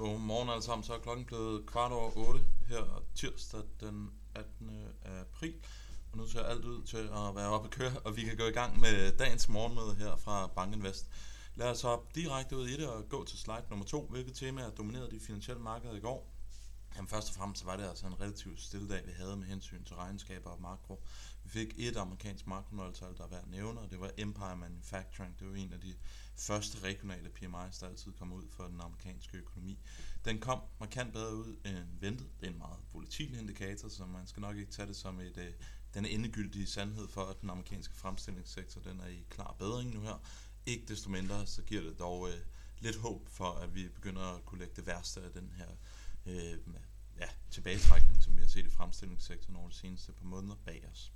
Godmorgen alle sammen, så er klokken blevet kvart over 8 her tirsdag den 18. april. Og nu ser alt ud til at være oppe at køre, og vi kan gå i gang med dagens morgenmøde her fra Bankinvest. Lad os hoppe direkte ud i det og gå til slide nummer 2. Hvilket tema er de finansielle markeder i går? Jamen først og fremmest var det altså en relativt stille dag, vi havde med hensyn til regnskaber og makro. Vi fik et amerikansk makronøgletal, der er værd at nævne, og det var Empire Manufacturing. Det var en af de første regionale PMI's, der altid kom ud for den amerikanske økonomi. Den kom markant bedre ud end ventet. Det er en meget volatil indikator, så man skal nok ikke tage det som et, øh, den endegyldige sandhed for, at den amerikanske fremstillingssektor den er i klar bedring nu her. Ikke desto mindre, så giver det dog øh, lidt håb for, at vi begynder at kunne lægge det værste af den her øh, ja, tilbagetrækning, som vi har set i fremstillingssektoren over de seneste par måneder bag os.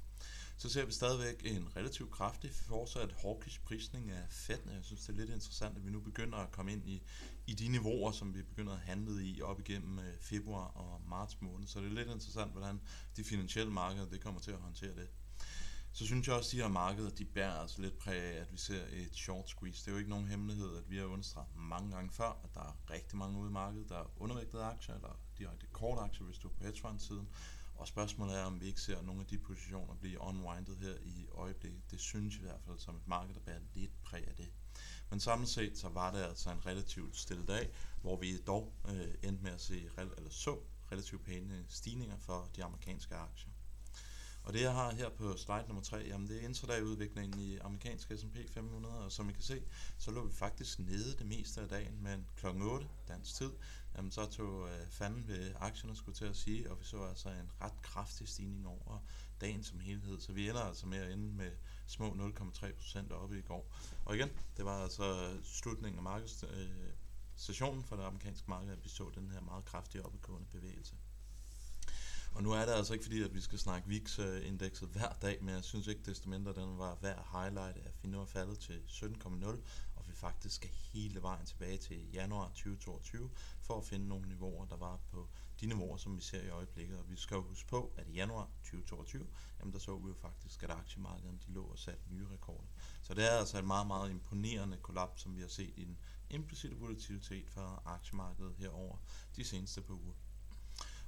Så ser vi stadigvæk en relativt kraftig fortsat hawkish prisning af Fed. Jeg synes, det er lidt interessant, at vi nu begynder at komme ind i, i de niveauer, som vi begynder at handle i op igennem øh, februar og marts måned. Så det er lidt interessant, hvordan de finansielle markeder det kommer til at håndtere det. Så synes jeg også, at de her markeder, de bærer altså lidt præg af, at vi ser et short squeeze. Det er jo ikke nogen hemmelighed, at vi har understreget mange gange før, at der er rigtig mange ude i markedet, der er undervægtede aktier, eller direkte kort aktier, hvis du er på hedge siden. Og spørgsmålet er, om vi ikke ser nogle af de positioner blive unwindet her i øjeblikket. Det synes i hvert fald som et marked, der bærer lidt præg af det. Men samlet set så var det altså en relativt stille dag, hvor vi dog øh, endte med at se, eller så relativt pæne stigninger for de amerikanske aktier. Og det jeg har her på slide nummer 3, jamen det er intradagudviklingen i amerikansk S&P 500, og som I kan se, så lå vi faktisk nede det meste af dagen, men kl. 8 dansk tid, jamen så tog øh, fanden ved aktierne, skulle til at sige, og vi så altså en ret kraftig stigning over dagen som helhed, så vi ender altså med at ende med små 0,3% oppe i går. Og igen, det var altså slutningen af markeds, øh, sessionen for det amerikanske marked, at vi så den her meget kraftige opadgående bevægelse. Og nu er det altså ikke fordi, at vi skal snakke VIX-indekset hver dag, men jeg synes ikke desto mindre, at den var værd at highlight, at vi nu er faldet til 17,0, og vi faktisk skal hele vejen tilbage til januar 2022, for at finde nogle niveauer, der var på de niveauer, som vi ser i øjeblikket. Og vi skal jo huske på, at i januar 2022, jamen der så vi jo faktisk, at aktiemarkedet de lå og satte nye rekorder. Så det er altså et meget, meget imponerende kollaps, som vi har set i den implicite volatilitet for aktiemarkedet herover de seneste par uger.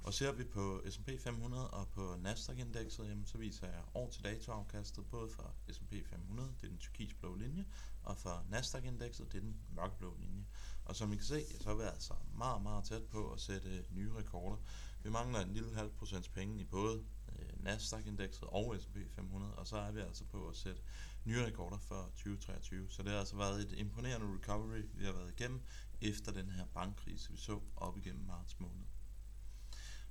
Og ser vi på S&P 500 og på Nasdaq-indekset, jamen, så viser jeg år til dato afkastet både for S&P 500, det er den turkisblå linje, og for Nasdaq-indekset, det er den mørkeblå linje. Og som I kan se, så er vi altså meget, meget tæt på at sætte nye rekorder. Vi mangler en lille halv procents penge i både øh, Nasdaq-indekset og S&P 500, og så er vi altså på at sætte nye rekorder for 2023. Så det har altså været et imponerende recovery, vi har været igennem efter den her bankkrise, vi så op igennem marts måned.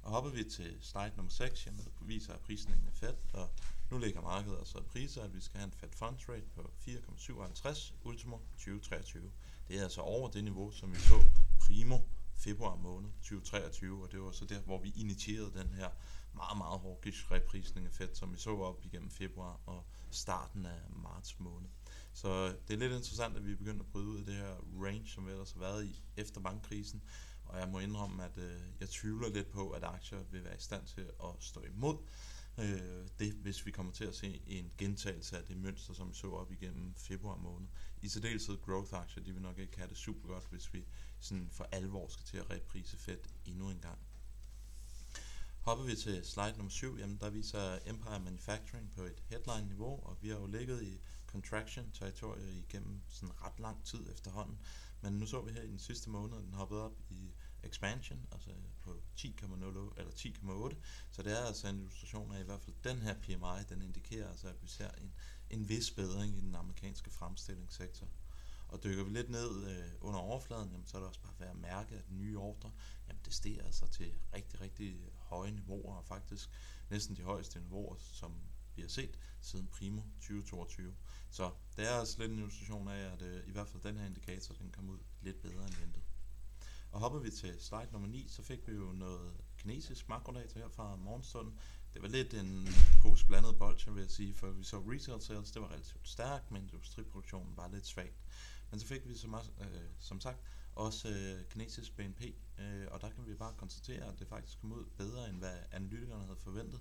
Og hopper vi til slide nummer 6, jamen, der viser at prisningen er fat, og nu ligger markedet altså priser, at vi skal have en fat Funds Rate på 4,57 ultimo 2023. Det er altså over det niveau, som vi så primo februar måned 2023, og det var så der, hvor vi initierede den her meget, meget hawkish reprisning af fedt, som vi så op igennem februar og starten af marts måned. Så det er lidt interessant, at vi er begyndt at bryde ud af det her range, som vi ellers har været i efter bankkrisen, og jeg må indrømme, at øh, jeg tvivler lidt på, at aktier vil være i stand til at stå imod øh, det, hvis vi kommer til at se en gentagelse af det mønster, som vi så op igennem februar måned. I særdeleshed growth-aktier, de vil nok ikke have det super godt, hvis vi sådan for alvor skal til at reprise Fed endnu en gang. Hopper vi til slide nummer 7, jamen der viser Empire Manufacturing på et headline-niveau, og vi har jo ligget i contraction-territoriet igennem sådan ret lang tid efterhånden. Men nu så vi her i den sidste måned, at den hoppede op i expansion, altså på 10,0 eller 10,8. Så det er altså en illustration af i hvert fald den her PMI, den indikerer altså, at vi ser en, en vis bedring i den amerikanske fremstillingssektor. Og dykker vi lidt ned øh, under overfladen, jamen, så er det også bare værd at mærke, at den nye ordre, jamen det stiger altså til rigtig, rigtig høje niveauer, og faktisk næsten de højeste niveauer, som vi har set siden primo 2022. Så det er altså lidt en illustration af, at øh, i hvert fald den her indikator, den kom ud lidt bedre end ventet. Og hopper vi til slide nummer 9, så fik vi jo noget kinesisk makrodata her fra morgenstunden. Det var lidt en pose blandet bold, vil jeg sige, for vi så retail sales, det var relativt stærkt, men industriproduktionen var lidt svagt. Men så fik vi som, øh, som sagt også øh, kinesisk BNP, øh, og der kan vi bare konstatere, at det faktisk kom ud bedre, end hvad analytikerne havde forventet.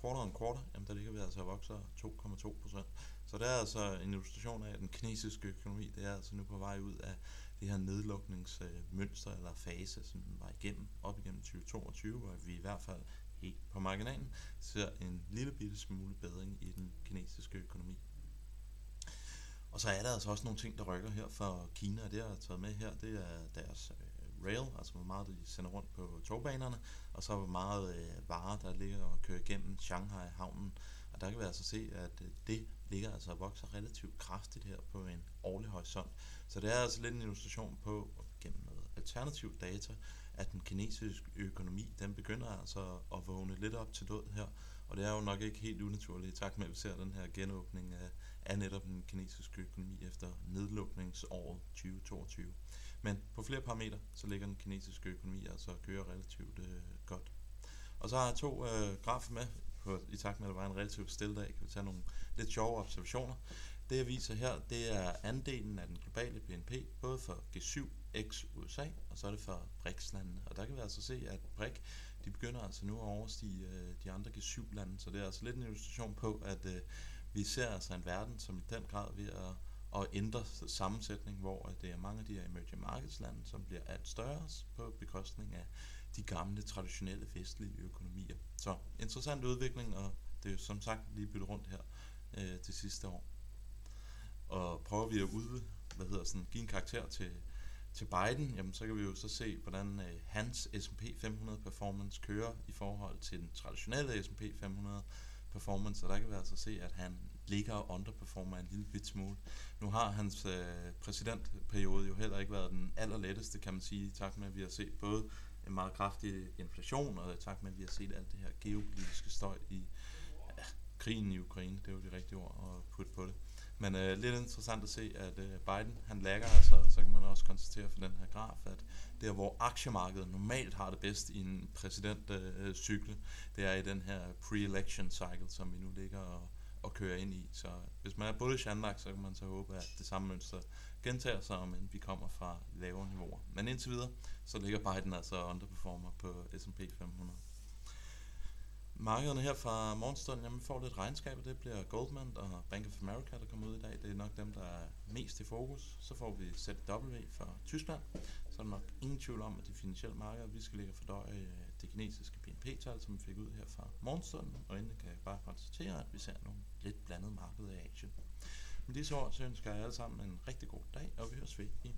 Quarter on quarter, jamen der ligger vi altså og vokser 2,2 procent. Så det er altså en illustration af, at den kinesiske økonomi, det er altså nu på vej ud af det her nedlukningsmønster eller fase, som den var igennem op igennem 2022, hvor vi i hvert fald helt på marginalen ser en lille bitte smule bedring i den kinesiske økonomi. Og så er der altså også nogle ting, der rykker her for Kina, og det har taget med her, det er deres øh, rail, altså hvor meget de sender rundt på togbanerne, og så hvor meget øh, varer, der ligger og kører igennem Shanghai-havnen. Og der kan vi altså se, at øh, det ligger altså og vokser relativt kraftigt her på en årlig horisont. Så det er altså lidt en illustration på, gennem noget alternativ data, at den kinesiske økonomi, den begynder altså at vågne lidt op til død her. Og det er jo nok ikke helt unaturligt, i takt med at vi ser den her genåbning af, af netop den kinesiske økonomi efter nedlukningsåret 2022. Men på flere parametre, så ligger den kinesiske økonomi altså og kører relativt øh, godt. Og så har jeg to øh, grafer med, på, i takt med at der var en relativt stille dag, kan vi tage nogle lidt sjove observationer. Det jeg viser her, det er andelen af den globale BNP, både for G7 x USA, og så er det for BRICS-landene. Og der kan vi altså se, at BRIC, de begynder altså nu at overstige øh, de andre G7-lande, så det er altså lidt en illustration på, at øh, vi ser altså en verden, som i den grad ved at, og ændre sammensætning, hvor det er mange af de her emerging markets lande, som bliver alt større på bekostning af de gamle, traditionelle vestlige økonomier. Så interessant udvikling, og det er jo som sagt lige byttet rundt her øh, til sidste år. Og prøver vi at ud, hvad hedder sådan, give en karakter til, til Biden, jamen så kan vi jo så se, hvordan øh, hans S&P 500 performance kører i forhold til den traditionelle S&P 500 performance, og der kan vi altså se, at han ligger og underperformer en lille bit smule. Nu har hans øh, præsidentperiode jo heller ikke været den allerletteste, kan man sige, i takt med, at vi har set både en meget kraftig inflation, og i takt med, at vi har set alt det her geopolitiske støj i ja, krigen i Ukraine, det er jo det rigtige ord at putte på det. Men øh, lidt interessant at se, at øh, Biden han lægger altså, så kan man også konstatere for den her graf, at der hvor aktiemarkedet normalt har det bedst i en præsidentcykel, øh, det er i den her pre-election cycle, som vi nu ligger og, og kører ind i. Så hvis man er bullish anlagt, så kan man så håbe, at det samme mønster gentager sig, men vi kommer fra lavere niveauer. Men indtil videre, så ligger Biden altså underperformer på S&P 500. Markederne her fra morgenstunden, jamen får lidt regnskaber, det bliver Goldman og Bank of America, der kommer ud i dag. Det er nok dem, der er mest i fokus. Så får vi ZW fra Tyskland. Så er der nok ingen tvivl om, at de finansielle markeder, vi skal ligge for fordøje øh, det kinesiske BNP-tal, som vi fik ud her fra morgenstunden. Og endelig kan jeg bare konstatere, at vi ser nogle lidt blandede markeder i Asien. Med disse ord, så ønsker jeg alle sammen en rigtig god dag, og vi høres ved i